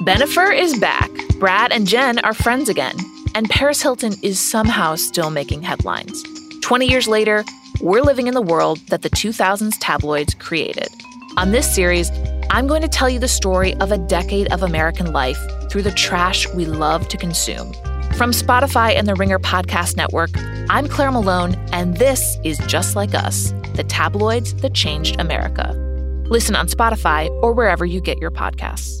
Bennifer is back. Brad and Jen are friends again. And Paris Hilton is somehow still making headlines. 20 years later, we're living in the world that the 2000s tabloids created. On this series, I'm going to tell you the story of a decade of American life through the trash we love to consume. From Spotify and the Ringer Podcast Network, I'm Claire Malone, and this is Just Like Us the tabloids that changed America. Listen on Spotify or wherever you get your podcasts.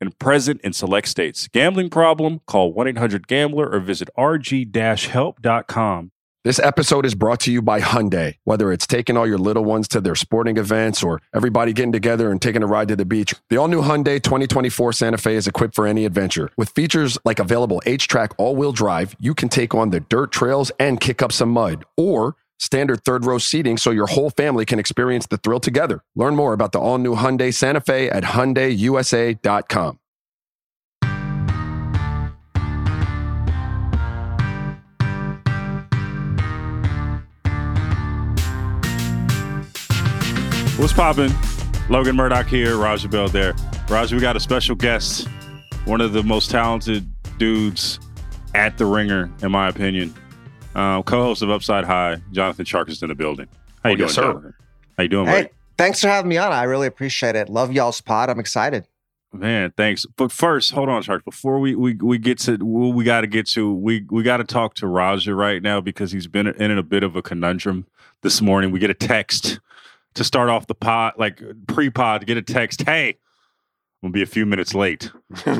and present in select states. Gambling problem? Call 1-800-GAMBLER or visit rg-help.com. This episode is brought to you by Hyundai. Whether it's taking all your little ones to their sporting events or everybody getting together and taking a ride to the beach, the all new Hyundai 2024 Santa Fe is equipped for any adventure. With features like available H track all wheel drive, you can take on the dirt trails and kick up some mud. Or standard third row seating so your whole family can experience the thrill together. Learn more about the all new Hyundai Santa Fe at HyundaiUSA.com. What's poppin'? Logan Murdock here, Raja Bell there. Raja, we got a special guest, one of the most talented dudes at the ringer, in my opinion. Uh, co-host of Upside High, Jonathan Tjarks is in the building. How you Oh, doing, yes, sir. Jonathan? How you doing, Hey, buddy? thanks for having me on. I really appreciate it. Love y'all's pod. I'm excited. Man, thanks. But first, hold on, Tjarks. Before we we, we get to what we got to get to, we we got to talk to Raja right now because he's been in a bit of a conundrum this morning. We get a text to start off the pod, like pre-pod, get a text. Hey, I'm gonna be a few minutes late.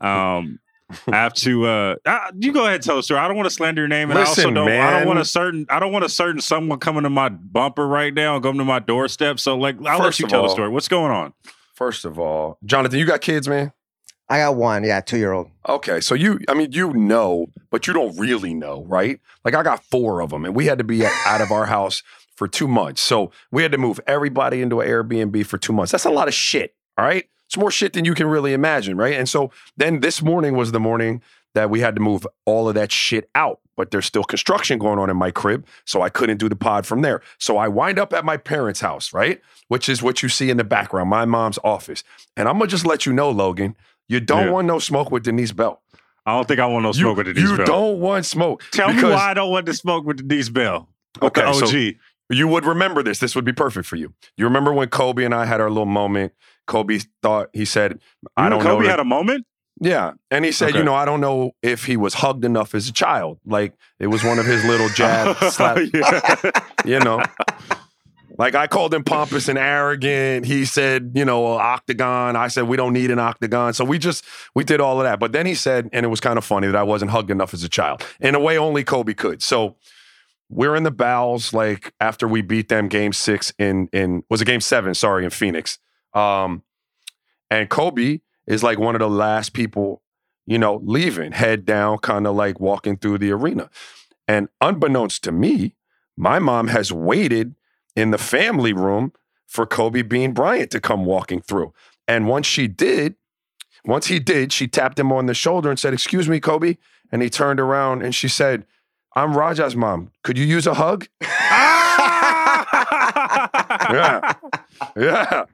Um, I have to. Uh, uh, you go ahead, and tell the story. I don't want to slander your name, and I also Listen, don't. I don't want a certain. I don't want a certain someone coming to my bumper right now and coming to my doorstep. So, like, I'll First let you of tell the story. What's going on? First of all, Jonathan, you got kids, man? I got one. Yeah, two year old. Okay, so you, I mean, you know, but you don't really know, right? Like I got four of them, and we had to be out of our house for two months. So we had to move everybody into an Airbnb for two months. That's a lot of shit. All right, it's more shit than you can really imagine, right? And so then this morning was the morning that we had to move all of that shit out. But there's still construction going on in my crib, so I couldn't do the pod from there. So I wind up at my parents' house, right? Which is what you see in the background, my mom's office. And I'm gonna just let you know, Logan, you don't Yeah. want no smoke with Denise Bell. I don't think I want no smoke you, with Denise you Bell. You don't want smoke. Tell me why I don't want to smoke with Denise Bell. Okay, the so- OG. You would remember this. This would be perfect for you. You remember when Kobe and I had our little moment. Kobe thought he said, "I don't Kobe know." had a moment. yeah, and he said, Okay. "You know, I don't know if he was hugged enough as a child. Like it was one of his little jab oh, slap. yeah. You know." Like I called him pompous and arrogant. He said, you know, octagon. I said we don't need an octagon. So we just we did all of that. But then he said, and it was kind of funny that I wasn't hugged enough as a child. In a way, only Kobe could. So we're in the bowels like after we beat them game six in in was it game seven, sorry, in Phoenix. Um and Kobe is like one of the last people, you know, leaving, head down, kind of like walking through the arena. And unbeknownst to me, my mom has waited in the family room for Kobe Bean Bryant to come walking through. And once she did, once he did, she tapped him on the shoulder and said, Excuse me, Kobe. And he turned around and she said, I'm Raja's mom. Could you use a hug? Yeah. Yeah.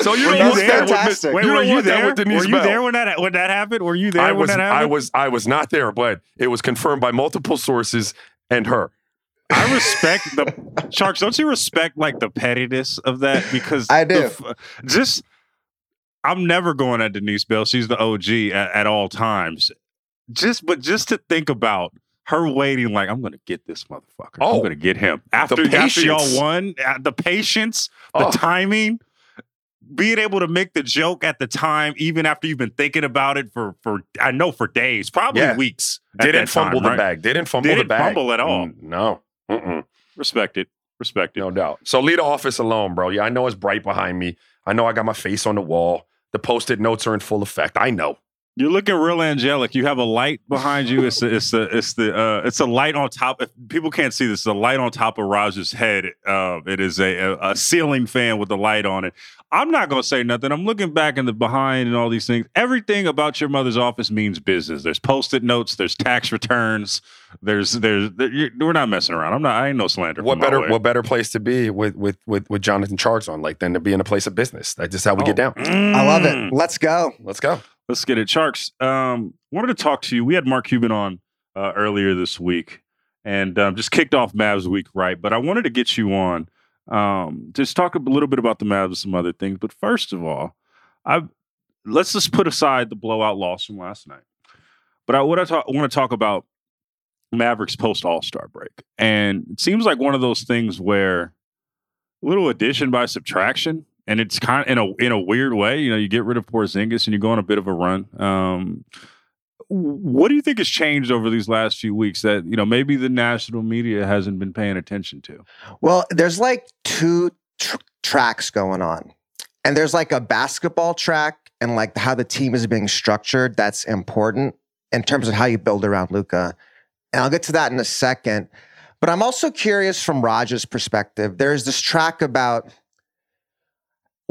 So you Were you there? that with Wait, you were you want that there? with Denise Were you Bell. there when that when that happened? Were you there I when was that happened? I was I was not there, but it was confirmed by multiple sources and her. I respect the sharks. Don't you respect like the pettiness of that? Because I do. f- just, I'm never going at Denise Bell. She's the OG at, at all times. Just, but just to think about her waiting, like I'm going to get this motherfucker. I'm Oh, going to get him after after y'all won. uh, The patience, the Oh. timing. being able to make the joke at the time, even after you've been thinking about it for for I know for days, probably Yeah. weeks. Didn't fumble time, the right? bag. Didn't fumble Didn't the bag. fumble at all. Mm, no. Mm-mm. Respect it. Respect it. No doubt. So leave the office alone, bro. Yeah, I know it's bright behind me. I know I got my face on the wall. The post-it notes are in full effect. I know. You're looking real angelic. You have a light behind you. It's the, it's the it's the uh, it's a light on top. If people can't see this, the light on top of Raj's head. Uh, it is a, a a ceiling fan with a light on it. I'm not gonna say nothing. I'm looking back in the behind and all these things. Everything about your mother's office means business. There's post-it notes. There's tax returns. There's there's there, you- we're not messing around. I'm not. I ain't no slander. What better what better place to be with with with with Jonathan Tjarks on like than to be in a place of business. That's just how we get down. I love Mm. it. Let's go. Let's go. Let's get it. Tjarks, um, wanted to talk to you. We had Mark Cuban on uh, earlier this week and um, just kicked off Mavs week, right? But I wanted to get you on, um, just talk a little bit about the Mavs and some other things. But first of all, I let's just put aside the blowout loss from last night. But I, what I ta- want to talk about Mavericks post All Star break, and it seems like one of those things where little addition by subtraction, and it's kind of in a in a weird way. You know, you get rid of Porzingis and you go on a bit of a run. Um, what do you think has changed over these last few weeks that you know maybe the national media hasn't been paying attention to? Well, there's like two tr- tracks going on. And there's like a basketball track and like how the team is being structured that's important in terms of how you build around Luka. And I'll get to that in a second. But I'm also curious from Raj's perspective. There's this track about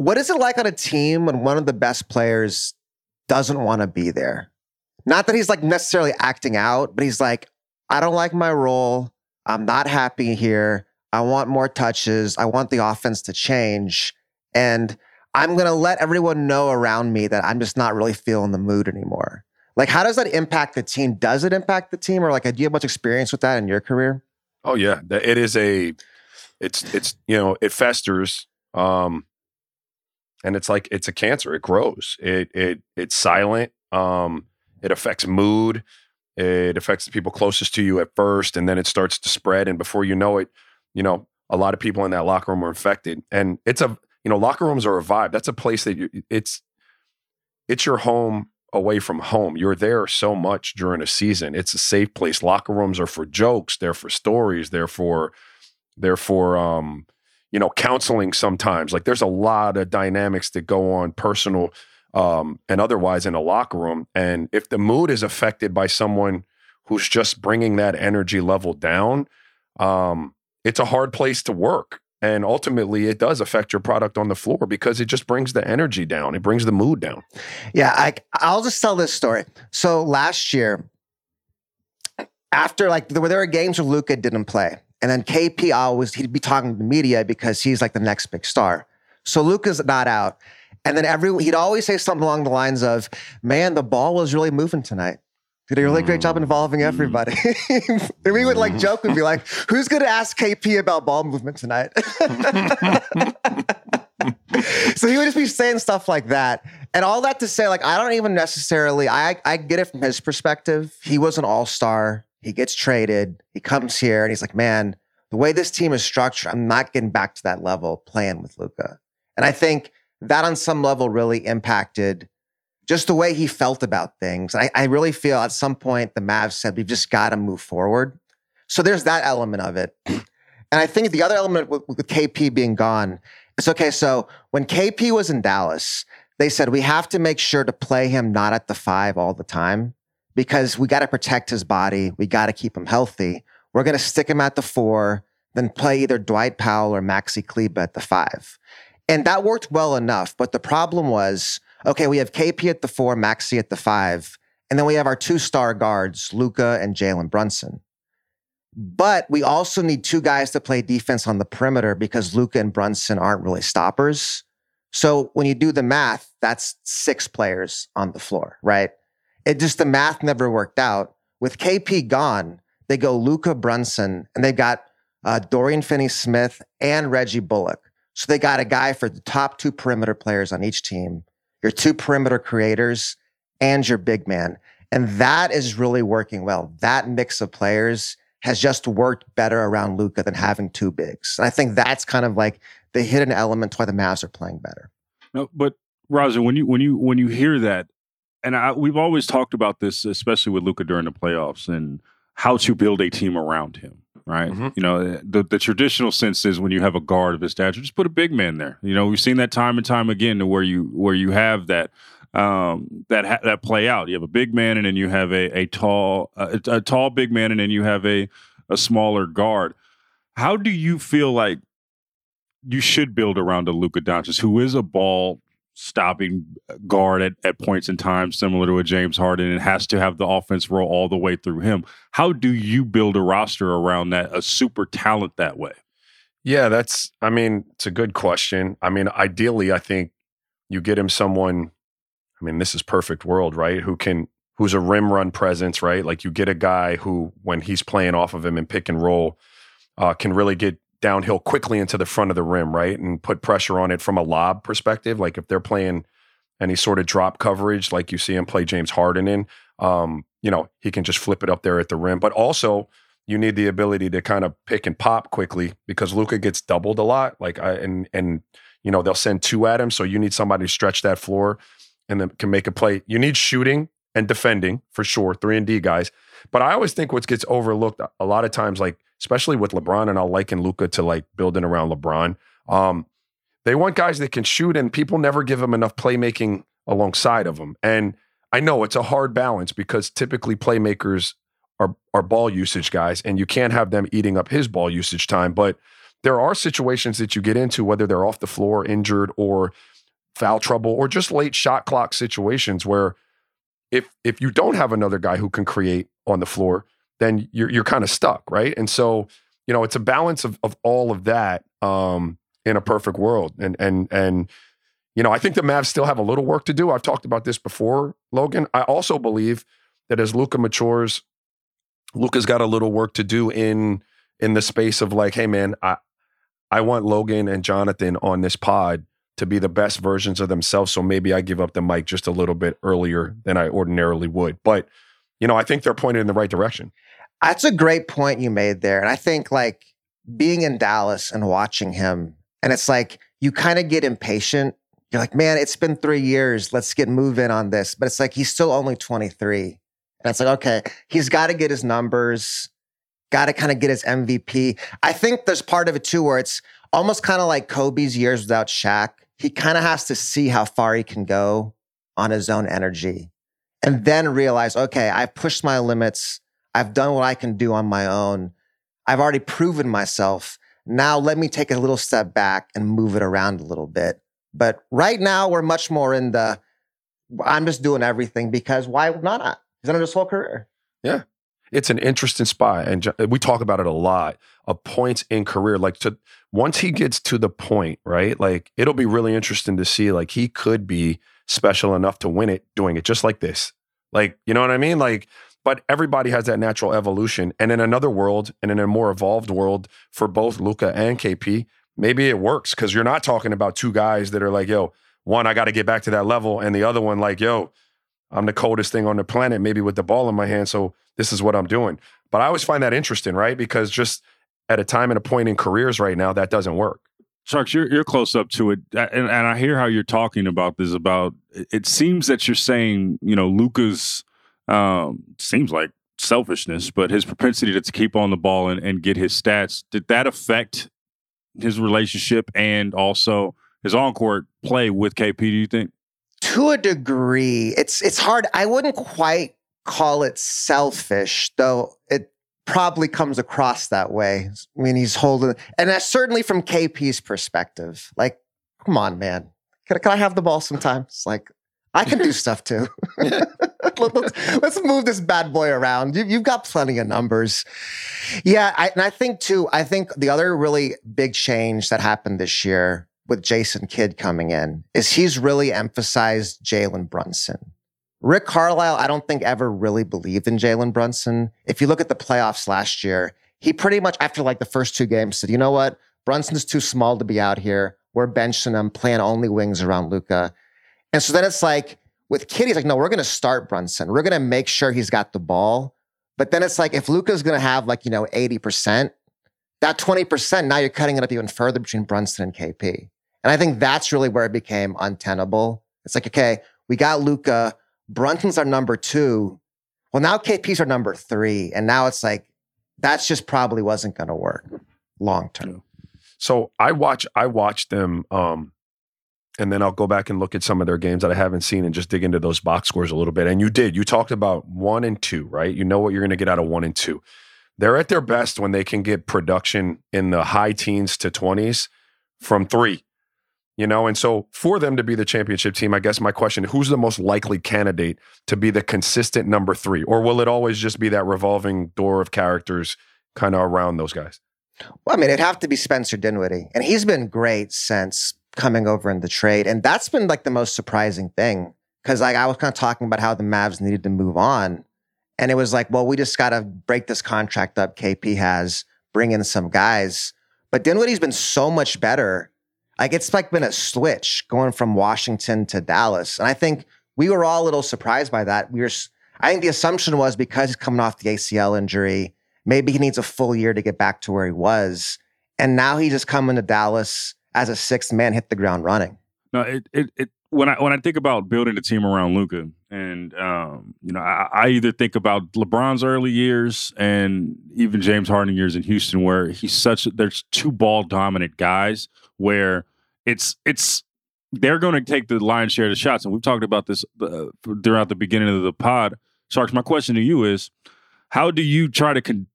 what is it like on a team when one of the best players doesn't want to be there? Not that he's like necessarily acting out, but he's like, I don't like my role. I'm not happy here. I want more touches. I want the offense to change. And I'm going to let everyone know around me that I'm just not really feeling the mood anymore. Like, how does that impact the team? Does it impact the team? Or like, do you have much experience with that in your career? Oh yeah, it is a. It's it's you know it festers, um, and it's like it's a cancer. It grows. It it it's silent. Um, it affects mood. It affects the people closest to you at first, and then it starts to spread. And before you know it, you know a lot of people in that locker room are infected. And it's a you know locker rooms are a vibe. That's a place that you it's it's your home away from home. You're there so much during a season. It's a safe place. Locker rooms are for jokes. They're for stories. They're for they're for um, you know counseling. Sometimes like there's a lot of dynamics that go on personal um, and otherwise in a locker room. And if the mood is affected by someone who's just bringing that energy level down, um, it's a hard place to work. And ultimately, it does affect your product on the floor because it just brings the energy down. It brings the mood down. Yeah, I, I'll just tell this story. So last year, after like there were, there games where Luka didn't play, and then KP always he'd be talking to the media because he's like the next big star. So Luka's not out, and then every he'd always say something along the lines of, "Man, the ball was really moving tonight." Did a really great job mm-hmm. involving everybody. and we would like joke and be like, "Who's going to ask KP about ball movement tonight?" so he would just be saying stuff like that. And all that to say, like, I don't even necessarily, I, I get it from his perspective. He was an all star. He gets traded. He comes here and he's like, man, the way this team is structured, I'm not getting back to that level playing with Luka. And I think that on some level really impacted just the way he felt about things. I, I really feel at some point the Mavs said, we've just got to move forward. So there's that element of it. And I think the other element with, with KP being gone, it's okay. So when KP was in Dallas, they said we have to make sure to play him not at the five all the time because we got to protect his body. We got to keep him healthy. We're going to stick him at the four, then play either Dwight Powell or Maxi Kleber at the five. And that worked well enough. But the problem was okay, we have KP at the four, Maxi at the five, and then we have our two star guards, Luka and Jalen Brunson. But we also need two guys to play defense on the perimeter because Luka and Brunson aren't really stoppers. So when you do the math, that's six players on the floor, right? It just the math never worked out. With KP gone, they go Luka Brunson, and they've got uh, Dorian Finney-Smith and Reggie Bullock. So they got a guy for the top two perimeter players on each team, your two perimeter creators, and your big man. And that is really working well. That mix of players has just worked better around Luka than having two bigs. And I think that's kind of like the hidden element why the Mavs are playing better. No, but Raja, when you when you when you hear that, and I, we've always talked about this, especially with Luka during the playoffs, and how to build a team around him. Right, Mhm. you know the the traditional sense is when you have a guard of his stature, just put a big man there. You know we've seen that time and time again, to where you where you have that um, that ha- that play out. You have a big man, and then you have a a tall a, a tall big man, and then you have a a smaller guard. How do you feel like you should build around a Luka Doncic, who is a ball stopping guard at, at points in time, similar to a James Harden, and has to have the offense roll all the way through him. How do you build a roster around that, a super talent that way? Yeah, that's, I mean, it's a good question. I mean, ideally, I think you get him someone, I mean, this is perfect world, right? Who can, who's a rim run presence, right? Like you get a guy who, when he's playing off of him and pick and roll, uh, can really get downhill quickly into the front of the rim, right? And put pressure on it from a lob perspective. Like if they're playing any sort of drop coverage, like you see him play James Harden in, um, you know, he can just flip it up there at the rim. But also, you need the ability to kind of pick and pop quickly because Luka gets doubled a lot. Like I and and you know they'll send two at him, so you need somebody to stretch that floor and then can make a play. You need shooting and defending for sure, three and D guys. But I always think what gets overlooked a lot of times, like especially with LeBron, and I'll liken Luka to like building around LeBron. Um, they want guys that can shoot, and people never give them enough playmaking alongside of them. And I know it's a hard balance because typically playmakers are are ball usage guys, and you can't have them eating up his ball usage time. But there are situations that you get into, whether they're off the floor, injured, or foul trouble, or just late shot clock situations where if if you don't have another guy who can create on the floor, then you're you're kind of stuck, right? And so, you know, it's a balance of of all of that um, in a perfect world. And and and you know, I think the Mavs still have a little work to do. I've talked about this before, Logan. I also believe that as Luka matures, Luka's got a little work to do in in the space of like, hey man, I I want Logan and Jonathan on this pod to be the best versions of themselves. So maybe I give up the mic just a little bit earlier than I ordinarily would. But you know, I think they're pointed in the right direction. That's a great point you made there. And I think like being in Dallas and watching him, and it's like you kind of get impatient. You're like, man, it's been three years. Let's get moving on this. But it's like he's still only 23. And it's like, okay, he's got to get his numbers, got to kind of get his MVP. I think there's part of it too where it's almost kind of like Kobe's years without Shaq. He kind of has to see how far he can go on his own energy and then realize, okay, I've pushed my limits. I've done what I can do on my own. I've already proven myself. Now let me take a little step back and move it around a little bit. But right now we're much more in the I'm just doing everything because why not? He's done it his whole career. Yeah. It's an interesting spot, and we talk about it a lot. Of points in career, like to once he gets to the point, right? Like it'll be really interesting to see. Like he could be special enough to win it doing it just like this. Like you know what I mean? Like, but everybody has that natural evolution, and in another world, and in a more evolved world for both Luka and KP, maybe it works because you're not talking about two guys that are like, yo, one I got to get back to that level, and the other one like, yo, I'm the coldest thing on the planet, maybe with the ball in my hand. So this is what I'm doing. But I always find that interesting, right? Because just at a time and a point in careers right now, that doesn't work. Tjarks, you're you're close up to it, and, and I hear how you're talking about this. About it seems that you're saying, you know, Luka's um, seems like selfishness, but his propensity to keep on the ball and, and get his stats did that affect his relationship and also his on court play with KP? Do you think? To a degree, it's it's hard. I wouldn't quite call it selfish, though it probably comes across that way. I mean, he's holding, and that's certainly from KP's perspective. Like, come on, man, can, can I have the ball sometimes? Like, I can do stuff too. Let- let's, let's move this bad boy around. You, you've got plenty of numbers. Yeah, I, and I think too. I think the other really big change that happened this year with Jason Kidd coming in is he's really emphasized Jalen Brunson. Rick Carlisle, I don't think ever really believed in Jalen Brunson. If you look at the playoffs last year, he pretty much after like the first two games said, "You know what? Brunson's too small to be out here. We're benching him, playing only wings around Luka." And so then it's like with he's like, "No, we're going to start Brunson. We're going to make sure he's got the ball." But then it's like if Luka's going to have like you know eighty percent, that twenty percent now you're cutting it up even further between Brunson and KP. And I think that's really where it became untenable. It's like, okay, we got Luka. Brunson's our number two. Well, now KP's our number three. And now it's like, that's just probably wasn't going to work long term. So I watch I watch them um and then I'll go back and look at some of their games that I haven't seen and just dig into those box scores a little bit. And you did. You talked about 1 and 2, right? You know what you're going to get out of 1 and 2. They're at their best when they can get production in the high teens to 20s from 3. You know, and so for them to be the championship team, I guess my question, who's the most likely candidate to be the consistent number 3 or will it always just be that revolving door of characters kind of around those guys? Well, I mean, it'd have to be Spencer Dinwiddie, and he's been great since coming over in the trade, and that's been like the most surprising thing because like I was kind of talking about how the Mavs needed to move on, and it was like, well, we just got to break this contract up. KP has bring in some guys, but Dinwiddie's been so much better. Like it's like been a switch going from Washington to Dallas, and I think we were all a little surprised by that. We were, I think the assumption was because he's coming off the ACL injury Maybe he needs a full year to get back to where he was. And now he's just coming to Dallas as a sixth man, hit the ground running. No, it, it, it when I when I think about building a team around Luka, and um, you know, I, I, either think about LeBron's early years and even James Harden years in Houston, where he's such there's two ball dominant guys where it's it's they're going to take the lion's share of the shots, and we've talked about this uh, throughout the beginning of the pod. Tjarks, my question to you is, how do you try to con-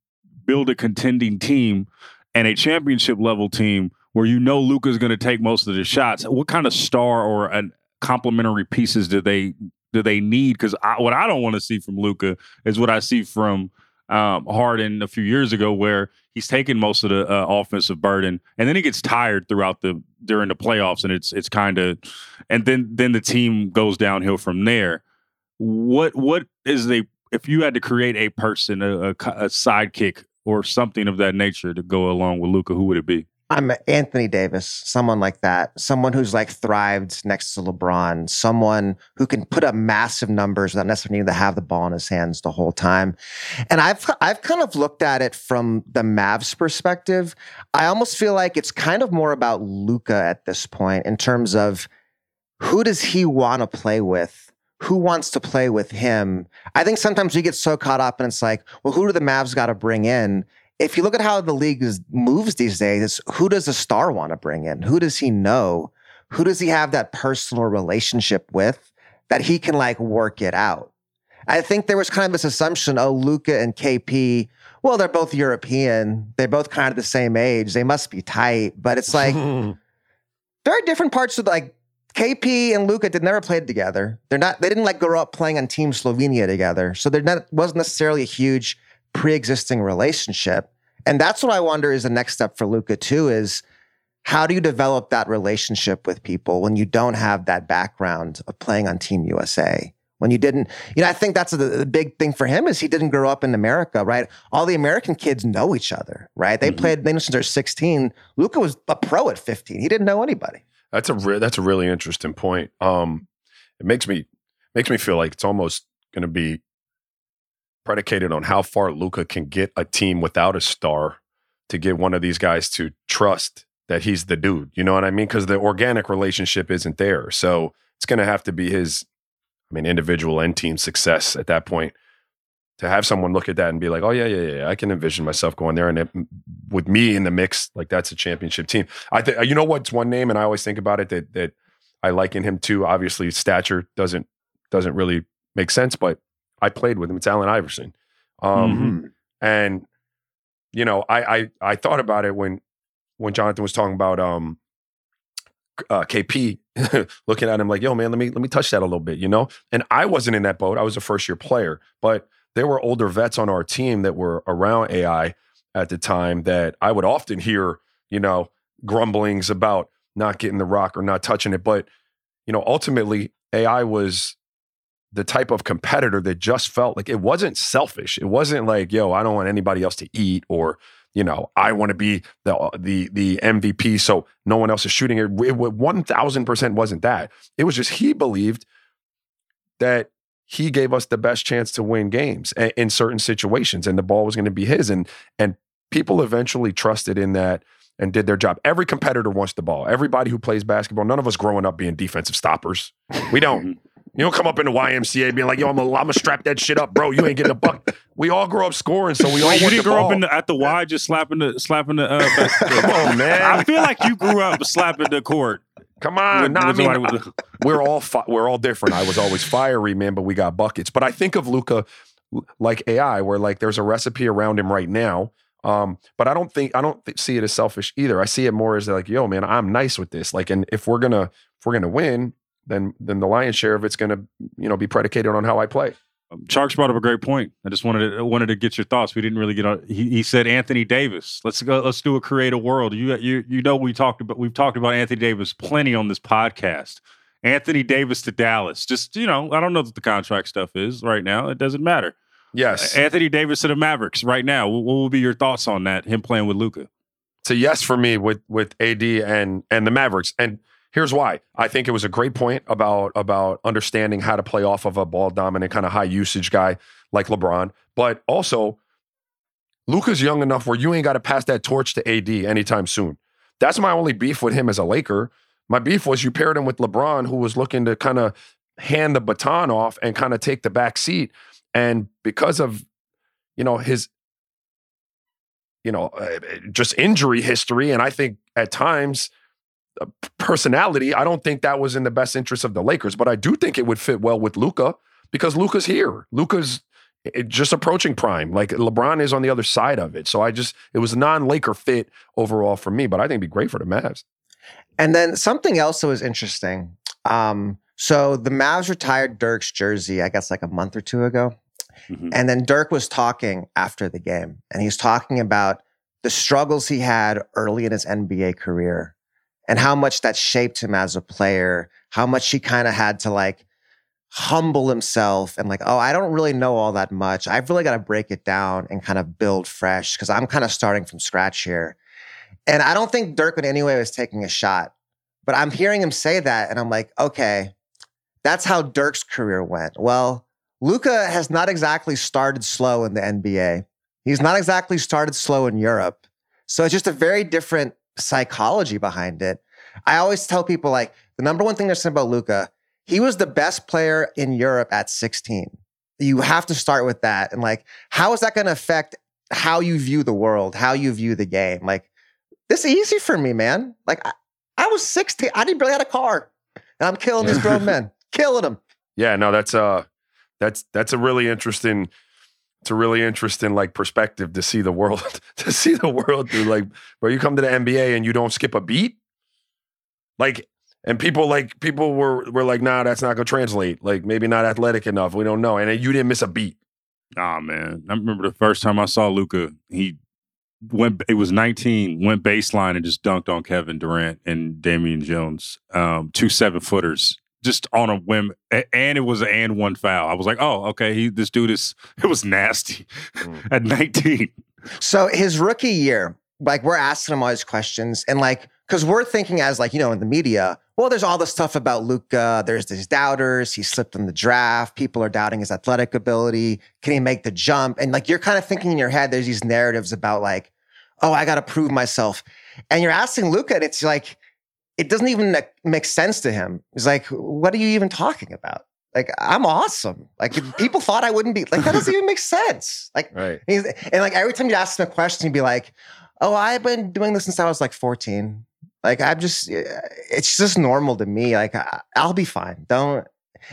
build a contending team and a championship level team where you know Luka's going to take most of the shots, what kind of star or an complementary pieces do they do they need? Because what I don't want to see from Luka is what I see from um, Harden a few years ago, where he's taking most of the uh, offensive burden, and then he gets tired throughout the during the playoffs, and it's it's kind of, and then then the team goes downhill from there. What what is the if you had to create a person, a, a, a sidekick or something of that nature to go along with Luka, who would it be? I'm Anthony Davis, someone like that, someone who's like thrived next to LeBron, someone who can put up massive numbers without necessarily needing to have the ball in his hands the whole time. And I've I've kind of looked at it from the Mavs perspective. I almost feel like it's kind of more about Luka at this point in terms of who does he want to play with who wants to play with him? I think sometimes we get so caught up and it's like, well, who do the Mavs got to bring in? If you look at how the league is, moves these days, it's who does a star want to bring in? Who does he know? Who does he have that personal relationship with that he can like work it out? I think there was kind of this assumption, oh, Luka and KP, well, they're both European. They're both kind of the same age. They must be tight. But it's like, there are different parts of like KP and Luka did never played together. They're not. They didn't like grow up playing on Team Slovenia together, so there wasn't necessarily a huge pre-existing relationship. And that's what I wonder is the next step for Luka too. Is how do you develop that relationship with people when you don't have that background of playing on Team USA? When you didn't, you know, I think that's the, big thing for him is he didn't grow up in America, right? All the American kids know each other, right? They mm-hmm. played they know since they're 16. Luka was a pro at 15. He didn't know anybody. That's a re- that's a really interesting point. Um, it makes me makes me feel like it's almost going to be predicated on how far Luka can get a team without a star to get one of these guys to trust that he's the dude. You know what I mean? Because the organic relationship isn't there. So it's going to have to be his, I mean, individual and team success at that point to have someone look at that and be like, oh yeah, yeah, yeah, I can envision myself going there, and it, with me in the mix, like that's a championship team. I think you know what's one name, and I always think about it that that I liken him to. Obviously, stature doesn't doesn't really make sense, but I played with him. It's Allen Iverson, um, mm-hmm. and you know, I, I I thought about it when when Jonathan was talking about um, uh, KP, looking at him like, yo, man, let me let me touch that a little bit, you know. And I wasn't in that boat. I was a first year player, but there were older vets on our team that were around AI at the time that I would often hear, you know, grumblings about not getting the rock or not touching it. But, you know, ultimately, AI was the type of competitor that just felt like it wasn't selfish. It wasn't like, yo, I don't want anybody else to eat or, you know, I want to be the uh, the the MVP, so no one else is shooting it. One thousand percent wasn't that. It was just he believed that he gave us the best chance to win games in certain situations, and the ball was going to be his. And and people eventually trusted in that and did their job. Every competitor wants the ball. Everybody who plays basketball, none of us growing up being defensive stoppers. We don't. Mm-hmm. You don't come up in the YMCA being like, "Yo, I'm gonna strap that shit up, bro. You ain't getting a buck." We all grow up scoring, so we all. You didn't grow ball. up in the, at the Y just slapping the slapping the. Uh, back- Come on, man. I feel like you grew up slapping the court. Come on, With- nah, I mean, the- we're all fi- we're all different. I was always fiery, man, but we got buckets. But I think of Luka like AI, where like there's a recipe around him right now. Um, but I don't think I don't th- see it as selfish either. I see it more as like, yo, man, I'm nice with this. Like, and if we're gonna if we're gonna win, then then the lion's share of it's gonna you know be predicated on how I play. Um, Tjarks brought up a great point. I just wanted to, wanted to get your thoughts. We didn't really get on. He, he said Anthony Davis. Let's go. Let's do a creative world. You you you know we talked about we've talked about Anthony Davis plenty on this podcast. Anthony Davis to Dallas. Just you know, I don't know what the contract stuff is right now. It doesn't matter. Yes, Anthony Davis to the Mavericks right now. What, what will be your thoughts on that? Him playing with Luka. it's a yes for me with with AD and and the Mavericks. And here's why. I think it was a great point about about understanding how to play off of a ball dominant kind of high usage guy like LeBron, but also Luka's young enough where you ain't got to pass that torch to AD anytime soon. That's my only beef with him as a Laker. My beef was you paired him with LeBron, who was looking to kind of hand the baton off and kind of take the back seat. And because of, you know, his you know, uh, just injury history. And I think at times, personality, I don't think that was in the best interest of the Lakers, but I do think it would fit well with Luka because Luka's here. Luka's just approaching prime. Like LeBron is on the other side of it. So I just, it was a non Laker fit overall for me, but I think it'd be great for the Mavs. And then something else that was interesting. Um, so the Mavs retired Dirk's jersey, I guess like a month or two ago. Mhm. And then Dirk was talking after the game, and he's talking about the struggles he had early in his NBA career and how much that shaped him as a player, how much he kind of had to like humble himself and like, oh, I don't really know all that much. I've really got to break it down and kind of build fresh because I'm kind of starting from scratch here. And I don't think Dirk in any way was taking a shot, but I'm hearing him say that, and I'm like, okay, that's how Dirk's career went. Well, Luka has not exactly started slow in the NBA. He's not exactly started slow in Europe. So it's just a very different psychology behind it. I always tell people like the number one thing that's said about Luka, he was the best player in Europe at 16. You have to start with that. And like, how is that going to affect how you view the world, how you view the game? Like, this is easy for me, man. Like, I, I was 16. I didn't really had a car. And I'm killing these grown men, killing them. Yeah, no, that's uh that's that's a really interesting it's a really interesting like perspective to see the world to see the world through like where you come to the NBA and you don't skip a beat. Like and people like people were were like, nah, that's not gonna translate. Like maybe not athletic enough. We don't know. And you didn't miss a beat. Oh man, I remember the first time I saw Luka. He went. It was 19. Went baseline and just dunked on Kevin Durant and Damian Jones. Um, two seven footers just on a whim, and it was an and one foul. I was like, oh okay, he this dude is. It was nasty Mm. at 19. So his rookie year, like we're asking him all these questions, and like because we're thinking as like you know in the media, well, there's all this stuff about Luka. There's these doubters. He slipped in the draft. People are doubting his athletic ability. Can he make the jump? And like you're kind of thinking in your head, there's these narratives about like, oh, I got to prove myself. And you're asking Luka, and it's like it doesn't even make sense to him. He's like, what are you even talking about? Like I'm awesome. Like people thought I wouldn't be. Like that doesn't even make sense. Like Right. and, he's, and like every time you ask him a question, he'd be like, "Oh, I've been doing this since I was like 14. Like I'm just, eh, it's just normal to me. Like I, I'll be fine. Don't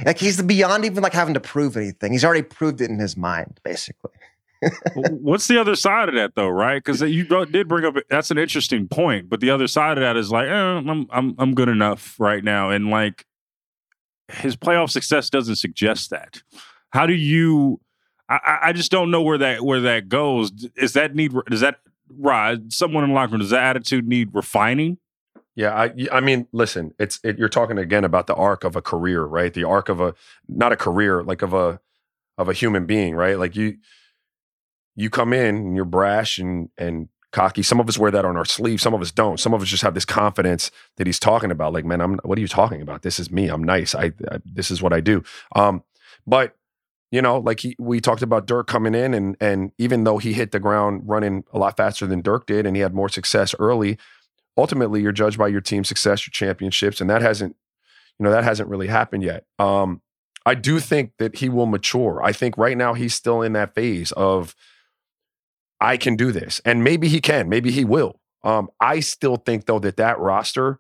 like he's beyond even like having to prove anything. He's already proved it in his mind, basically. What's the other side of that though, right? Because you did bring up that's an interesting point, but the other side of that is like, eh, I'm I'm I'm good enough right now, and like his playoff success doesn't suggest that. How do you? I, I- just don't know where that where that goes. Is that need? Does that ride someone in the locker room? Does that attitude need refining? Yeah, I I mean, listen, it's it, you're talking again about the arc of a career, right? The arc of a not a career, like of a of a human being, right? Like you you come in and you're brash and and cocky. Some of us wear that on our sleeve, some of us don't. Some of us just have this confidence that he's talking about. Like, man, I'm what are you talking about? This is me. I'm nice. I, I this is what I do. Um, but you know, like he, we talked about Dirk coming in, and and even though he hit the ground running a lot faster than Dirk did, and he had more success early, ultimately you're judged by your team success, your championships, and that hasn't, you know, that hasn't really happened yet. Um, I do think that he will mature. I think right now he's still in that phase of I can do this, and maybe he can, maybe he will. Um, I still think though that that roster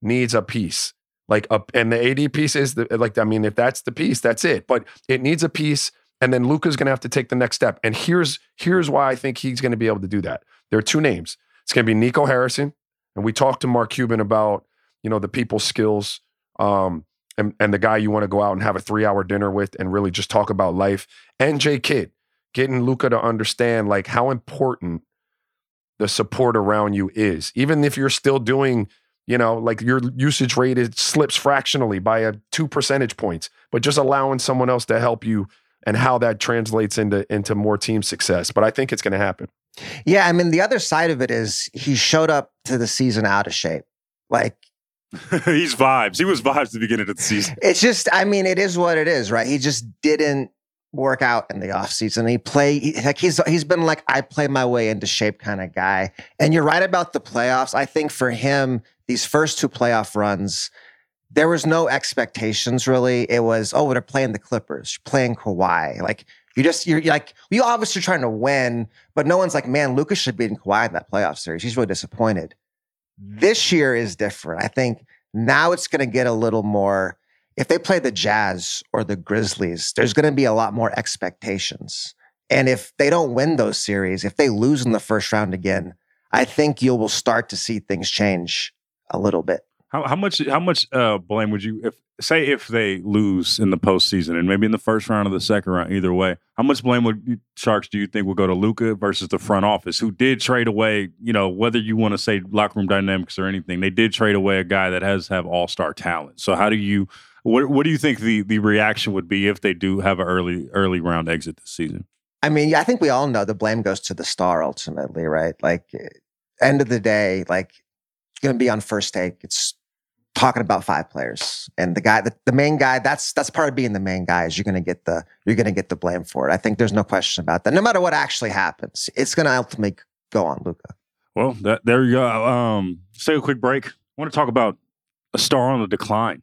needs a piece, like a, and the AD piece is the like I mean, if that's the piece, that's it. But it needs a piece, and then Luka's going to have to take the next step. And here's here's why I think he's going to be able to do that. There are two names. It's going to be Nico Harrison, and we talked to Mark Cuban about you know the people skills. Um, and, and the guy you want to go out and have a three hour dinner with and really just talk about life. And J Kidd, getting Luka to understand like how important the support around you is. Even if you're still doing, you know, like your usage rate it slips fractionally by a two percentage points, but just allowing someone else to help you and how that translates into into more team success. But I think it's going to happen. Yeah, I mean the other side of it is he showed up to the season out of shape. Like He's vibes. He was vibes at the beginning of the season. It's just, I mean, it is what it is, right? He just didn't work out in the offseason. He play he, like he's he's been like I play my way into shape kind of guy. And you're right about the playoffs. I think for him, these first two playoff runs, there was no expectations really. It was, oh, they're playing the Clippers, playing Kawhi. Like you just you're, you're like you obviously trying to win, but no one's like, man, Lucas should be in Kawhi in that playoff series. He's really disappointed. Mm. This year is different. I think now it's going to get a little more. If they play the Jazz or the Grizzlies, there's going to be a lot more expectations. And if they don't win those series, if they lose in the first round again, I think you will start to see things change a little bit. How, how much how much uh, blame would you if say if they lose in the postseason and maybe in the first round or the second round either way how much blame would you, Tjarks do you think will go to Luka versus the front office who did trade away you know whether you want to say locker room dynamics or anything they did trade away a guy that has have all star talent so how do you what what do you think the the reaction would be if they do have an early early round exit this season? I mean, I think we all know the blame goes to the star ultimately, right? Like, end of the day, like, it's going to be on first take. It's talking about five players and the guy the, the main guy that's that's part of being the main guy is you're going to get the you're going to get the blame for it i think there's no question about that no matter what actually happens it's going to ultimately go on Luka. well that, there you go um let's take a quick break i want to talk about a star on the decline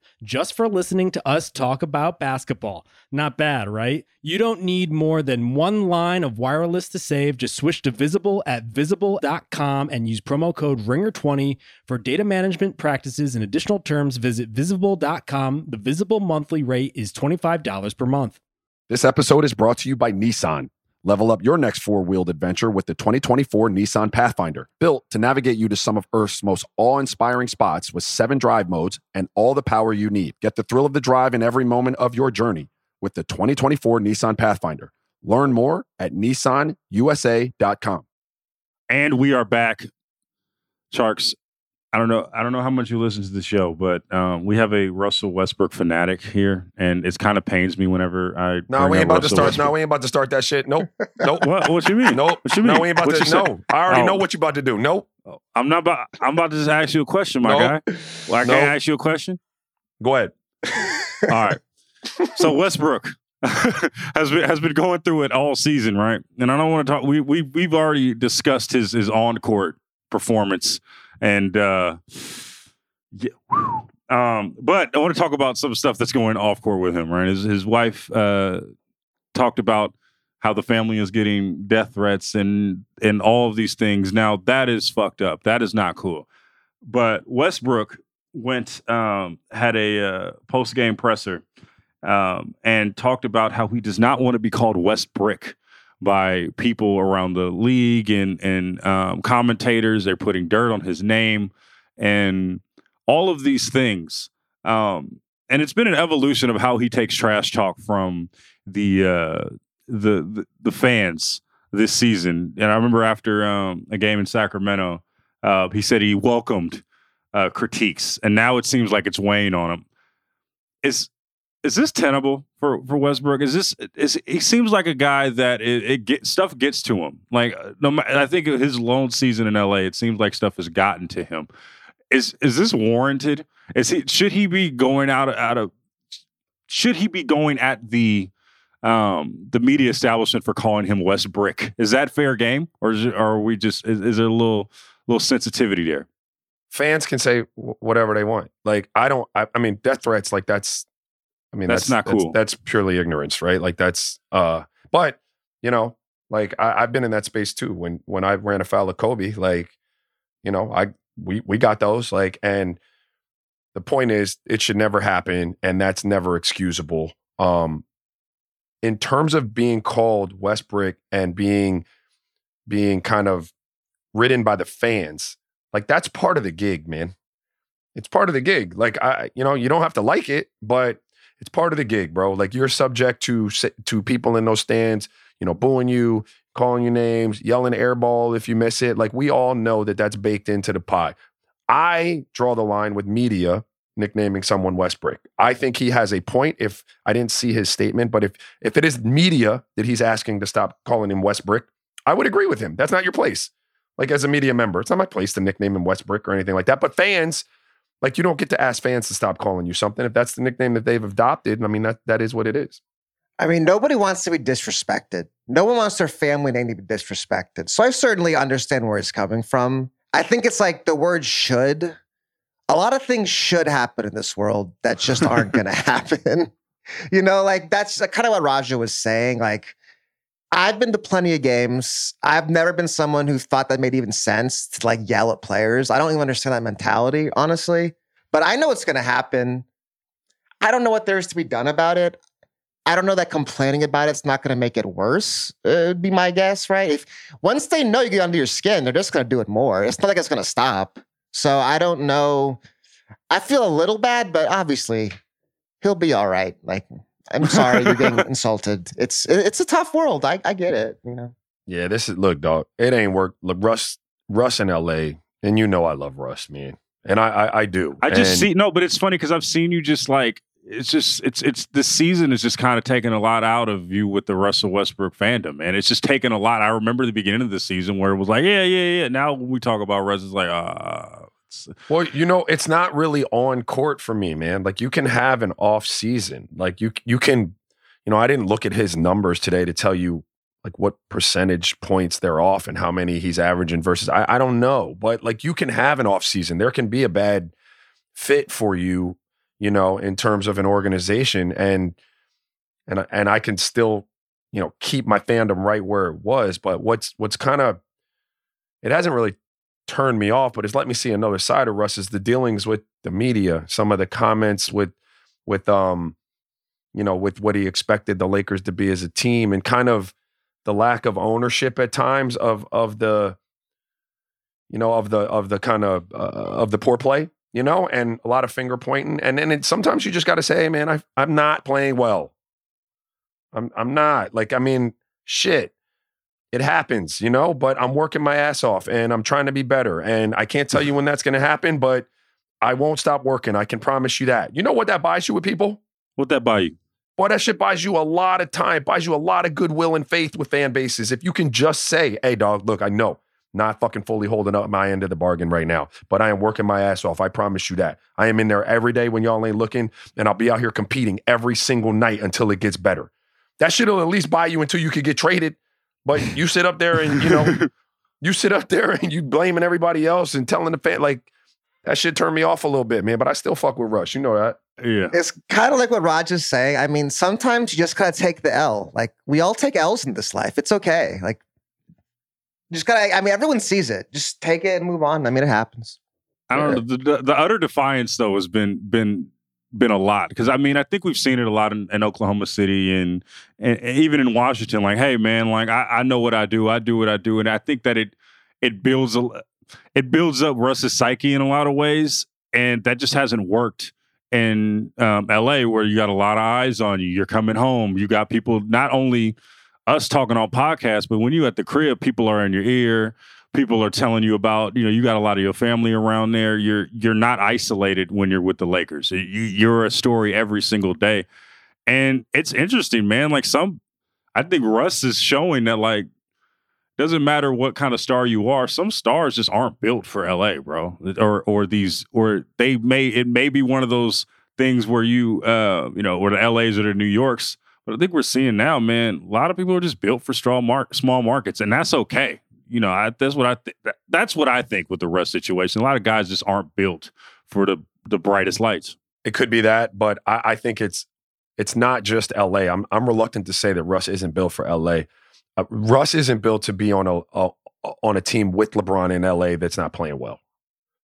just for listening to us talk about basketball. Not bad, right? You don't need more than one line of wireless to save. Just switch to Visible at visible.com and use promo code RINGER20 for data management practices and additional terms. Visit visible.com. The Visible monthly rate is $25 per month. This episode is brought to you by Nissan. Level up your next four wheeled adventure with the 2024 Nissan Pathfinder, built to navigate you to some of Earth's most awe inspiring spots with seven drive modes and all the power you need. Get the thrill of the drive in every moment of your journey with the 2024 Nissan Pathfinder. Learn more at nissanusa.com. And we are back, Tjarks. I don't know. I don't know how much you listen to the show, but um, we have a Russell Westbrook fanatic here, and it kind of pains me whenever I. No, we ain't about Russell to start. Westbrook. No, we ain't about to start that shit. Nope. Nope. what? What you mean? Nope. What you mean? No, we ain't about what to. No, I already oh. know what you about to do. Nope. I'm not about. I'm about to just ask you a question, my nope. guy. Well, I nope. can't ask you a question. Go ahead. All right. So Westbrook has been has been going through it all season, right? And I don't want to talk. We we we've already discussed his his on court performance and. uh yeah. Um, but I want to talk about some stuff that's going off court with him, right? His his wife uh talked about how the family is getting death threats and and all of these things. Now that is fucked up. That is not cool. But Westbrook went um, had a uh, post game presser um, and talked about how he does not want to be called West Brick by people around the league and and um, commentators. They're putting dirt on his name and all of these things. Um, and it's been an evolution of how he takes trash talk from the uh, the, the, the fans this season. And I remember after um, a game in Sacramento, uh, he said he welcomed uh, critiques, and now it seems like it's weighing on him. Is is this tenable for for Westbrook? Is this is he seems like a guy that it, it get stuff gets to him. Like uh, no, I think his lone season in L.A. It seems like stuff has gotten to him. Is is this warranted? Is he should he be going out of, out of should he be going at the um, the media establishment for calling him Westbrick? Is that fair game, or is or are we just is, is there a little little sensitivity there? Fans can say whatever they want. Like I don't. I, I mean, death threats. Like that's. I mean, that's, that's not cool. That's, that's, purely ignorance, right? Like that's. uh But you know, like I, I've been in that space too. When when I ran afoul of Kobe, like you know, I we we got those like and the point is it should never happen and that's never excusable um in terms of being called Westbrick and being being kind of ridden by the fans like that's part of the gig man it's part of the gig like i you know you don't have to like it but it's part of the gig bro like you're subject to to people in those stands you know booing you calling you names yelling airball if you miss it like we all know that that's baked into the pie I draw the line with media nicknaming someone Westbrick. I think he has a point if I didn't see his statement, but if if it is media that he's asking to stop calling him Westbrick, I would agree with him. That's not your place. Like as a media member, it's not my place to nickname him Westbrick or anything like that. But fans, like you don't get to ask fans to stop calling you something. If that's the nickname that they've adopted, I mean that that is what it is. I mean, nobody wants to be disrespected. No one wants their family name to be disrespected. So I certainly understand where it's coming from. I think it's like the word should. A lot of things should happen in this world that just aren't going to happen. You know, like that's kind of what Raja was saying. Like, I've been to plenty of games. I've never been someone who thought that made even sense to like yell at players. I don't even understand that mentality, honestly. But I know what's going to happen. I don't know what there is to be done about it. I don't know that complaining about it's not going to make it worse. It would be my guess, right? If once they know you get under your skin, they're just going to do it more. It's not like it's going to stop. So I don't know. I feel a little bad, but obviously he'll be all right. Like I'm sorry you're getting insulted. It's it's a tough world. I I get it. You know. Yeah, this is look, dog. It ain't work. Look, Russ Russ in L.A. and you know I love Russ, man, and I I, I do. I just and, see no, but it's funny because I've seen you just like it's just it's it's this season is just kind of taking a lot out of you with the Russell Westbrook fandom, and it's just taking a lot. I remember the beginning of the season where it was like, yeah, yeah, yeah. Now when we talk about Russ, it's like, uh it's, well, you know, it's not really on court for me, man. Like you can have an off season, like you you can, you know, I didn't look at his numbers today to tell you like what percentage points they're off and how many he's averaging versus I, I don't know, but like you can have an off season. There can be a bad fit for you you know, in terms of an organization and and and I can still, you know, keep my fandom right where it was, but what's what's kind of it hasn't really turned me off, but it's let me see another side of Russ is the dealings with the media, some of the comments with with um you know, with what he expected the Lakers to be as a team and kind of the lack of ownership at times of of the you know of the of the kind of uh, of the poor play you know, and a lot of finger pointing. And it, sometimes you just got to say, hey, man, I, I'm not playing well. I'm, I'm not. Like, I mean, shit, it happens, you know, but I'm working my ass off and I'm trying to be better. And I can't tell you when that's going to happen, but I won't stop working. I can promise you that. You know what that buys you with people? What that buy you? Boy, that shit buys you a lot of time, buys you a lot of goodwill and faith with fan bases. If you can just say, hey, dog, look, I know not fucking fully holding up my end of the bargain right now, but I am working my ass off. I promise you that. I am in there every day when y'all ain't looking, and I'll be out here competing every single night until it gets better. That shit'll at least buy you until you could get traded. But you sit up there and you know, you sit up there and you blaming everybody else and telling the fan like that shit turned me off a little bit, man. But I still fuck with Russ. You know that. Yeah. It's kind of like what Raja's is saying. I mean, sometimes you just gotta take the L. Like we all take L's in this life. It's okay. Like just gotta. I mean, everyone sees it. Just take it and move on. I mean, it happens. I don't know. The, the, the utter defiance though has been been been a lot because I mean I think we've seen it a lot in, in Oklahoma City and, and, even in Washington. Like, hey man, like I, I know what I do. I do what I do, and I think that it it builds a it builds up Russ's psyche in a lot of ways, and that just hasn't worked in um, L.A. where you got a lot of eyes on you. You're coming home. You got people not only us talking on podcasts, but when you at the crib, people are in your ear people are telling you about you know you got a lot of your family around there. You're you're not isolated when you're with the lakers. You, you're a story every single day. And it's interesting man. Like some i think russ is showing that like doesn't matter what kind of star you are some stars just aren't built for la bro. Or or these or they may it may be one of those things where you uh you know where the las or the new yorks. But I think we're seeing now, man, a lot of people are just built for small, mar- small markets, and that's okay you know, I, that's what I th- that's what I think with the Russ situation. A lot of guys just aren't built for the the brightest lights. It could be that, but I, I think it's it's not just L.A. I'm I'm reluctant to say that Russ isn't built for L.A. Uh, Russ isn't built to be on a, a, on a team with LeBron in L.A. that's not playing well.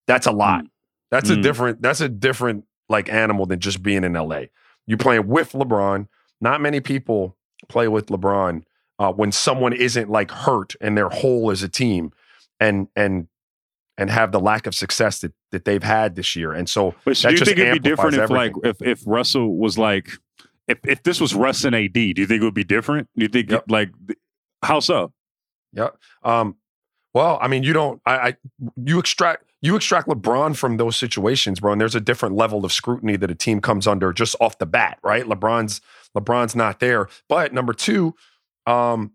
That's a lot. Mm. That's mm. a different. That's a different like animal than just being in L.A. You're playing with LeBron. Not many people play with LeBron uh, when someone isn't like hurt and they're whole as a team and and and have the lack of success that, that they've had this year. And so, but do you think it'd be different if like if if Russell was like if if this was Russ and AD, do you think it would be different? Do you think yep. like how so? Yeah. Um, well, I mean, you don't. I, I you extract you extract LeBron from those situations, bro. And there's a different level of scrutiny that a team comes under just off the bat, right? LeBron's LeBron's not there. But number two, um,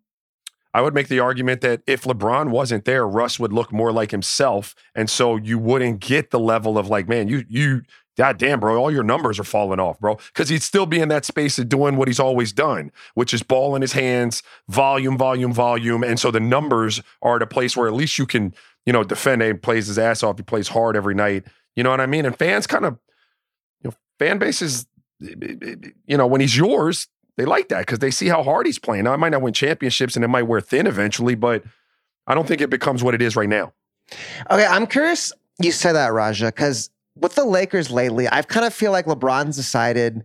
I would make the argument that if LeBron wasn't there, Russ would look more like himself, and so you wouldn't get the level of like, man, you you, god damn, bro, all your numbers are falling off, bro, because he'd still be in that space of doing what he's always done, which is ball in his hands, volume, volume, volume, and so the numbers are at a place where at least you can, you know, defend. He plays his ass off. He plays hard every night. You know what I mean? And fans kind of, you know, fan bases, you know, when he's yours, they like that because they see how hard he's playing. Now, I might not win championships and it might wear thin eventually, but I don't think it becomes what it is right now. Okay, I'm curious. You said that, Raja, because with the Lakers lately, I've kind of feel like LeBron's decided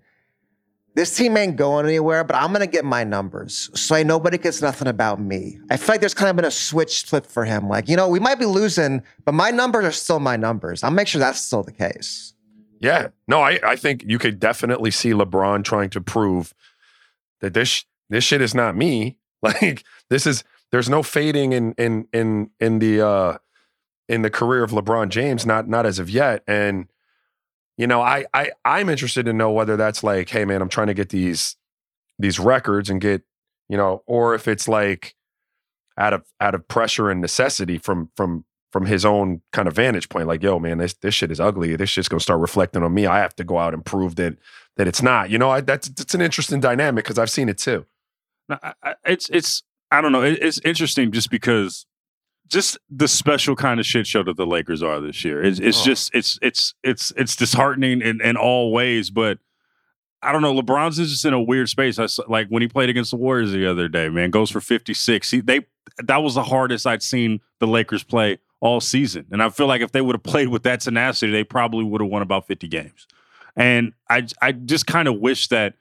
this team ain't going anywhere, but I'm going to get my numbers. So I nobody gets nothing about me. I feel like there's kind of been a switch flip for him. Like, you know, we might be losing, but my numbers are still my numbers. I'll make sure that's still the case. Yeah. No, I, I think you could definitely see LeBron trying to prove – that this this shit is not me. Like this is there's no fading in in in in the uh in the career of LeBron James, not not as of yet. And you know, I I I'm interested to know whether that's like, hey man, I'm trying to get these these records and get, you know, or if it's like out of out of pressure and necessity from from from his own kind of vantage point, like, yo, man, this this shit is ugly. This shit's gonna start reflecting on me. I have to go out and prove that that it's not. You know, I, that's it's an interesting dynamic because I've seen it too. It's it's I don't know. It's interesting just because just the special kind of shit show that the Lakers are this year. It's, it's oh. just it's it's it's it's disheartening in, in all ways, but I don't know. LeBron's just in a weird space. I like when he played against the Warriors the other day. Man, goes for fifty six. They that was the hardest I'd seen the Lakers play all season, and I feel like if they would have played with that tenacity, they probably would have won about fifty games. And I I just kind of wish that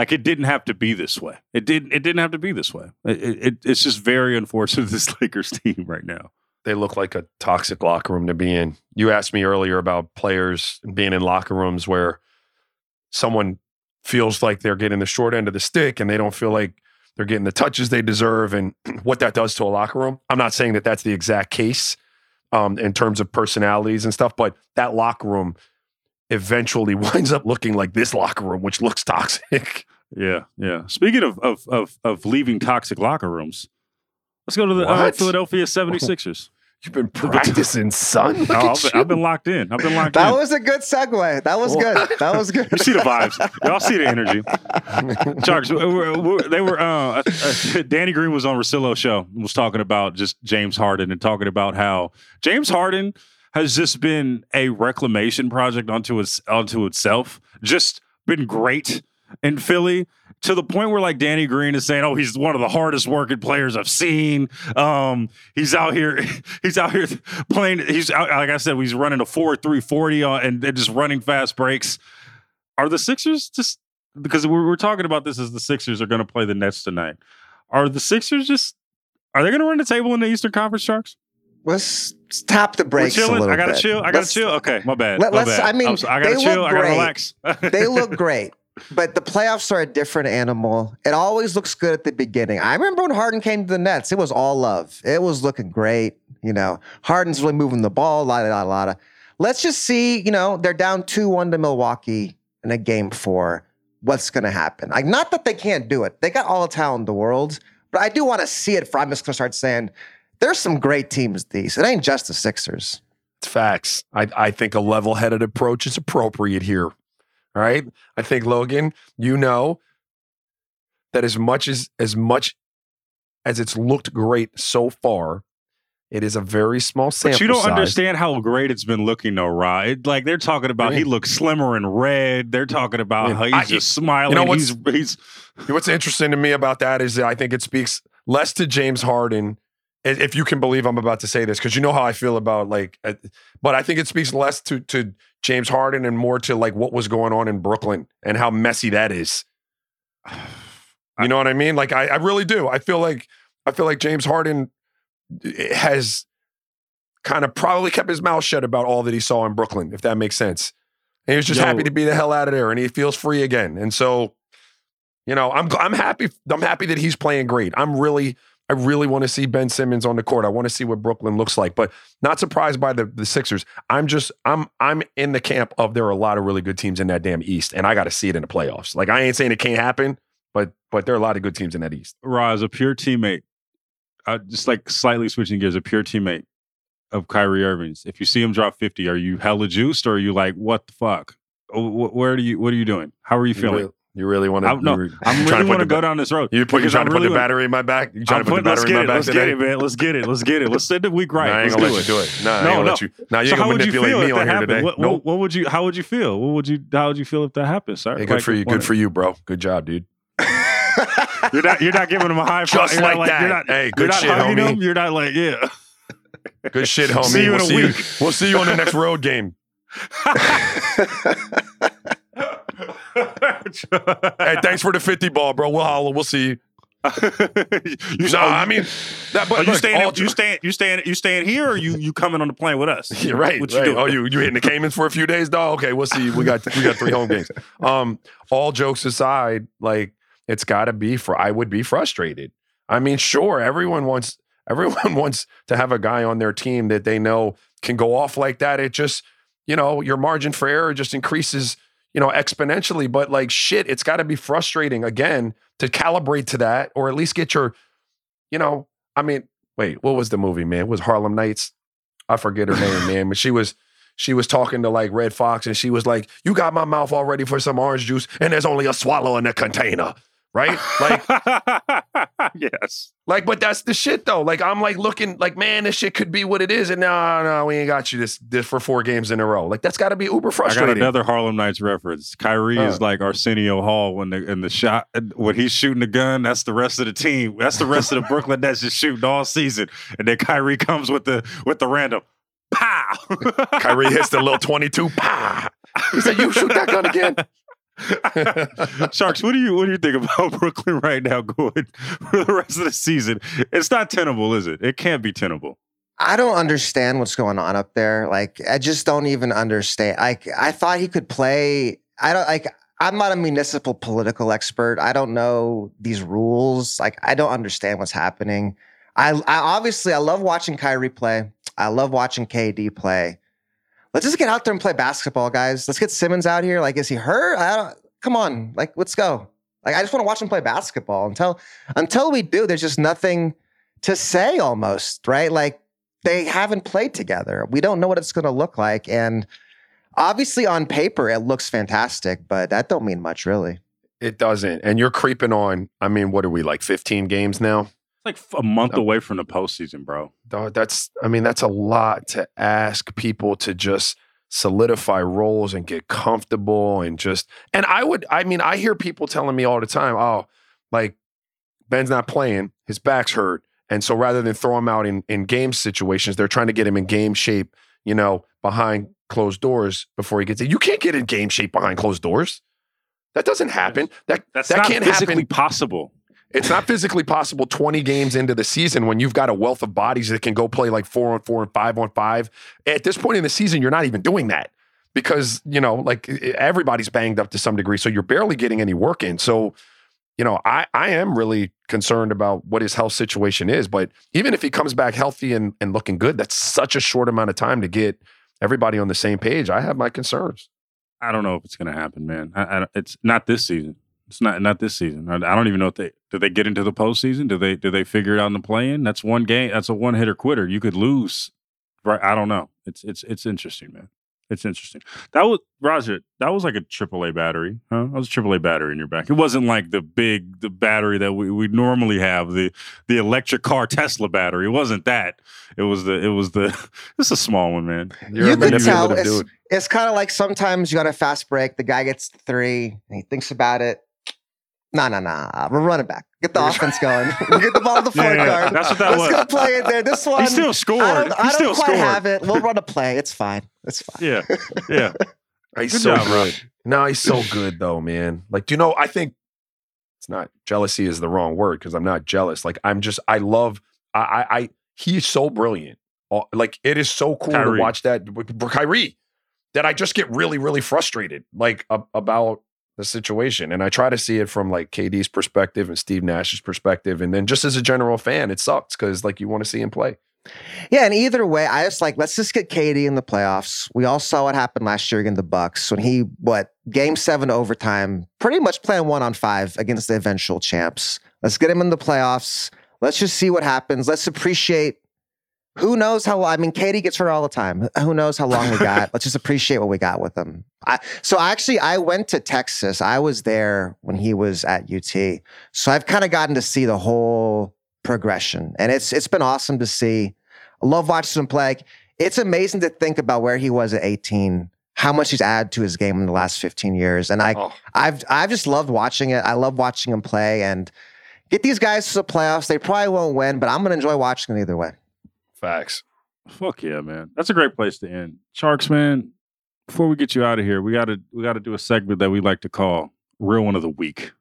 like it didn't have to be this way. It didn't it didn't have to be this way. It, it, it's just very unfortunate this Lakers team right now. They look like a toxic locker room to be in. You asked me earlier about players being in locker rooms where someone feels like they're getting the short end of the stick and they don't feel like they're getting the touches they deserve and what that does to a locker room. I'm not saying that that's the exact case um, in terms of personalities and stuff, but that locker room eventually winds up looking like this locker room, which looks toxic. Yeah, yeah. Speaking of of of, of leaving toxic locker rooms, let's go to the uh, Philadelphia 76ers. You've been practicing, son. No, I've been, I've, been, locked in. I've been locked that in. That was a good segue. That was good. That was good. you see the vibes. Y'all see the energy. Charles, they were. Uh, uh, Danny Green was on Russillo's show. Was talking about just James Harden and talking about how James Harden has just been a reclamation project onto its onto itself. Just been great in Philly to the point where like Danny Green is saying, "Oh, he's one of the hardest working players I've seen." Um, he's out here, he's out here playing. He's out, like I said, he's running a four three forty on and, and just running fast breaks. Are the Sixers just because we're, we're talking about this as the Sixers are going to play the Nets tonight? Are the Sixers just are they going to run the table in the Eastern Conference Tjarks? Let's tap the brakes a little I gotta bit. chill. I gotta Let's- chill. Okay, my bad. Let- bad. I mean, I'm I gotta chill. I gotta relax. they look great, but the playoffs are a different animal. It always looks good at the beginning. I remember when Harden came to the Nets, it was all love. It was looking great. You know, Harden's really moving the ball, la la la la. Let's just see, you know, they're down 2 1 to Milwaukee in a game four. What's going to happen? Like, not that they can't do it. They got all the talent in the world, but I do want to see it. For I'm just going to start saying, there's some great teams. These it ain't just the Sixers. It's facts. I, I think a level headed approach is appropriate here. All right. I think, Logan, you know that as much as as much as it's looked great so far, it is a very small sample. But you don't size. understand how great it's been looking, though, Rod. It, like they're talking about, do you he looks slimmer and red. They're talking about I mean, how he's I- just smiling. you know he's he's What's interesting to me about that is that I think it speaks less to James Harden, if you can believe I'm about to say this, because you know how I feel about like, uh, but I think it speaks less to to James Harden and more to like what was going on in Brooklyn and how messy that is. You know what I mean? Like I, I really do. I feel like I feel like James Harden eh, has kind of probably kept his mouth shut about all that he saw in Brooklyn, if that makes sense. And he was just Yo. happy to be the hell out of there, and he feels free again. And so, you know, I'm I'm happy. I'm happy that he's playing great. I'm really, I really want to see Ben Simmons on the court. I want to see what Brooklyn looks like, but not surprised by the the Sixers. I'm just I'm I'm in the camp of there are a lot of really good teams in that damn East, and I got to see it in the playoffs. Like I ain't saying it can't happen, but but there are a lot of good teams in that East. As a pure teammate, uh, just like slightly switching gears, a pure teammate of Kyrie Irving's. If you see him drop 50, are you hella juiced or are you like, what the fuck? Where do you, what are you doing? How are You feeling? You really want to? I, no, I'm really want to go down this road. You put, you because trying to put really the battery in my back? You trying I'm to put the putting- let's battery in it. my back Let's today? get it, man. Let's get it. Let's get it. Let's end the week right. Nah, I ain't Let's gonna do let it. you do it. I No, ain't no. let you. Nah, you so ain't gonna manipulate me on here today. What, nope. what, would you? How would you feel? What would you? How would you feel if that happened, sir? Hey, Like, good for you. Good for you, bro. Good job, dude. You're not. You're not giving him a high five. Just You're not like that. You're not, Hey, good shit, homie. You're not like yeah. Good shit, homie. See you we'll in a see week. We'll see you on the next road game. Hey, thanks for the 50 ball, bro. We'll holler. We'll see you. you, No, I mean, that, but are you look, staying? all- you staying? You staying? You staying here? Or you you coming on the plane with us? You're right. What right. you doing? Oh, you you hitting the Caymans for a few days, dog? Okay, we'll see. We got we got three home games. Um, all jokes aside, like it's got to be for. I would be frustrated. I mean, sure, everyone wants everyone wants to have a guy on their team that they know can go off like that. It just you know your margin for error just increases you know exponentially. But like shit, it's got to be frustrating again to calibrate to that, or at least get your you know. I mean, wait, what was the movie, man? It was Harlem Nights? I forget her name, man, but she was she was talking to like Redd Foxx and she was like, "You got my mouth all ready for some orange juice, and there's only a swallow in the container." Right? Like, yes. like, but that's the shit though. Like, I'm like looking like, man, this shit could be what it is, and no, no, we ain't got you this this for four games in a row. Like, that's got to be uber frustrating. I got another Harlem Nights reference. Kyrie Uh. is like Arsenio Hall when the in the shot when he's shooting the gun. That's the rest of the team. That's the rest of the Brooklyn Nets just shooting all season, and then Kyrie comes with the with the random pow. Kyrie hits the little 22. Pow! He said, "You shoot that gun again." Tjarks, what do you what do you think about Brooklyn right now going for the rest of the season? It's not tenable, is it? It can't be tenable. I don't understand what's going on up there. Like, I just don't even understand. Like, I thought he could play. I don't like. I'm not a municipal political expert. I don't know these rules. Like, I don't understand what's happening. I, I obviously I love watching Kyrie play. I love watching KD play. Let's just get out there and play basketball, guys. Let's get Simmons out here. Like, is he hurt? I don't. Come on, like, let's go. Like, I just want to watch him play basketball. Until until we do, there's just nothing to say. Almost right. Like they haven't played together. We don't know what it's going to look like. And obviously on paper, it looks fantastic, but that don't mean much really. It doesn't. And you're creeping on. I mean, what are we like 15 games now? Like a month away from the postseason, bro. Dog, that's I mean, that's a lot to ask people to just solidify roles and get comfortable and just and I would I mean, I hear people telling me all the time, oh, like Ben's not playing, his back's hurt. And so rather than throw him out in, in game situations, they're trying to get him in game shape, you know, behind closed doors before he gets it. You can't get in game shape behind closed doors. That doesn't happen. That That's that not can't physically happen. possible. It's not physically possible 20 games into the season when you've got a wealth of bodies that can go play like four on four and five on five. At this point in the season, you're not even doing that because, you know, like everybody's banged up to some degree. So you're barely getting any work in. So, you know, I, I am really concerned about what his health situation is. But even if he comes back healthy and, and looking good, that's such a short amount of time to get everybody on the same page. I have my concerns. I don't know if it's going to happen, man. I, I, it's not this season. It's not not this season. I, I don't even know if they do they get into the postseason. Do they do they figure it out in the play-in? That's one game. That's a one hitter quitter. You could lose. Right? I don't know. It's it's it's interesting, man. It's interesting. That was Raja. That was like a AAA battery, huh? That was a AAA battery in your back. It wasn't like the big the battery that we, we normally have the the electric car Tesla battery. It wasn't that. It was the it was the. It's a small one, man. You're you can tell it's, it's kind of like sometimes you got a fast break. The guy gets three and he thinks about it. Nah, nah, nah. We're running back. Get the offense going. we get the ball to the Yeah, point yeah, guard. that's what that was. Let's was. go play it there. This one, He still scored. I don't, I don't still quite scored. have it. We'll run a play. It's fine. It's fine. Yeah, yeah. He's Good so job, good. Rob. No, he's so good though, man. Like, do you know? I think it's not jealousy is the wrong word because I'm not jealous. Like, I'm just I love. I I, I he's so brilliant. Like, it is so cool Kyrie. to watch that with with Kyrie that I just get really really frustrated like about the situation, and I try to see it from like KD's perspective and Steve Nash's perspective, and then just as a general fan, it sucks because like you want to see him play. Yeah, and either way, I just like let's just get KD in the playoffs. We all saw what happened last year against the Bucks when he what game seven overtime, pretty much playing one on five against the eventual champs. Let's get him in the playoffs. Let's just see what happens. Let's appreciate. Who knows how? I mean, KD gets hurt all the time. Who knows how long we got? Let's just appreciate what we got with him. I, so actually, I went to Texas. I was there when he was at UT. So I've kind of gotten to see the whole progression, and it's it's been awesome to see. I love watching him play. It's amazing to think about where he was at 18, how much he's added to his game in the last 15 years, and I Oh, I've I've just loved watching it. I love watching him play and get these guys to the playoffs. They probably won't win, but I'm gonna enjoy watching them either way. Facts. Fuck yeah, man. That's a great place to end. Tjarks, man. Before we get you out of here, we gotta we gotta do a segment that we like to call "Real One of the Week."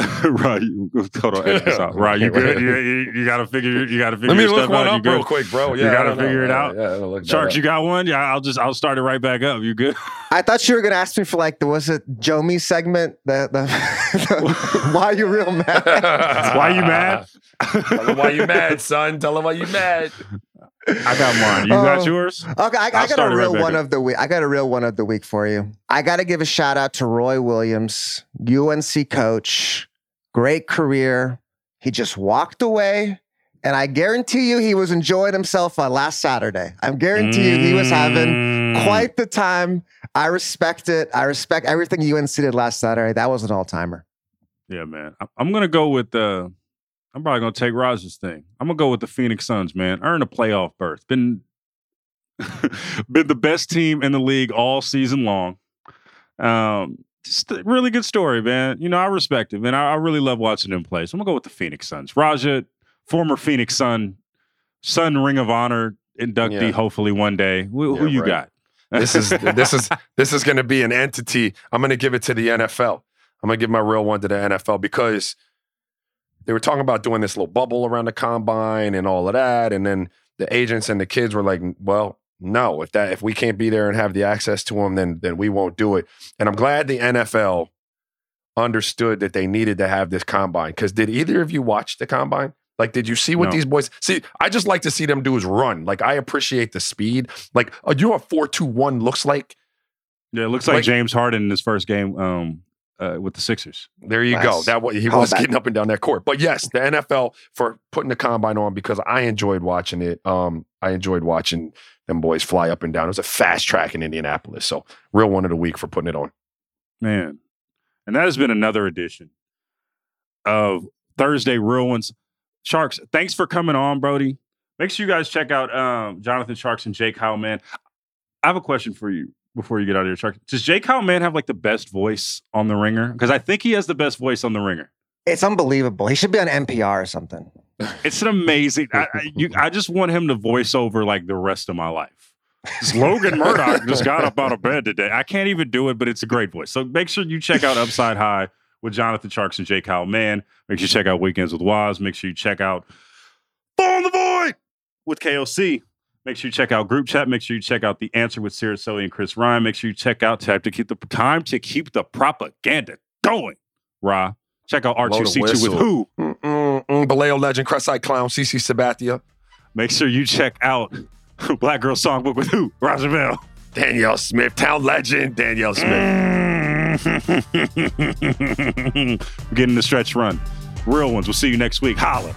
right, you, hold on, edit this out. Right, you good? You, you, you gotta figure you gotta figure Let me your look stuff one out. Up real quick, bro. You Yeah, I gotta don't know. figure it out. Yeah, I'll look Tjarks, up. you got one? Yeah, I'll just I'll start it right back up. You good? I thought you were gonna ask me for like the was it Joe Me segment? The, the, the why you real mad? Why you mad? Tell them why you mad, son. Tell them why you mad. I got mine. You got Oh. yours? Okay, I, I got a it right real one up. of the week. I got a real one of the week for you. I got to give a shout out to Roy Williams, UNC coach. Great career. He just walked away, and I guarantee you he was enjoying himself on last Saturday. I guarantee you he was having Mm. quite the time. I respect it. I respect everything UNC did last Saturday. That was an all timer. Yeah, man. I'm gonna go with the. I'm probably gonna take Raja's thing. I'm gonna go with the Phoenix Suns, man. Earn a playoff berth. Been been the best team in the league all season long. Um, just a really good story, man. You know, I respect him, and I, I really love watching him play. So I'm gonna go with the Phoenix Suns. Raja, former Phoenix Sun, Sun Ring of Honor inductee, Yeah. hopefully one day. Who, who you right. got? This is this is this is going to be an entity. I'm going to give it to the NFL. I'm going to give my real one to the NFL because they were talking about doing this little bubble around the combine and all of that, and then the agents and the kids were like, "Well, no, if that if we can't be there and have the access to them, then then we won't do it." And I'm glad the NFL understood that they needed to have this combine because did either of you watch the combine? Like, did you see what No. these boys see? I just like to see them do is run. Like, I appreciate the speed. Like, uh, you know what four two one looks like? Yeah, it looks like, Like- James Harden in his first game um, uh, with the Sixers. There you go. That wa- he Call was back. getting up and down that court. But yes, the NFL for putting the combine on because I enjoyed watching it. Um, I enjoyed watching them boys fly up and down. It was a fast track in Indianapolis. So real one of the week for putting it on. Man. And that has been another edition of Thursday Real Ones. Tjarks, thanks for coming on, Brody. Make sure you guys check out um, Jonathan Tjarks and Jake How Man. I have a question for you before you get out of your truck. Does Jake How Man have like the best voice on the ringer? Because I think he has the best voice on the ringer. It's unbelievable. He should be on NPR or something. It's an amazing. I, I, you, I just want him to voice over like the rest of my life. Logan Murdock just got up out of bed today. I can't even do it, but it's a great voice. So make sure you check out Upside High with Jonathan Tjarks and Jake Howell. Man, make sure you check out Weekends with Waz. Make sure you check out Fall in the Void with KOC. Make sure you check out Group Chat. Make sure you check out The Answer with Sarah Sully and Chris Ryan. Make sure you check out Time to Keep the Time to Keep the Propaganda Going. Ra. Check out R2C2 with who? Mm-mm-mm. Vallejo mm, legend, Crestside Clown, CC Sabathia, Make sure you check out Black Girl Songbook with who? Raja Bell. Danyel Smith, town legend, Danyel Smith. Getting the stretch run. Real ones. We'll see you next week. Holla.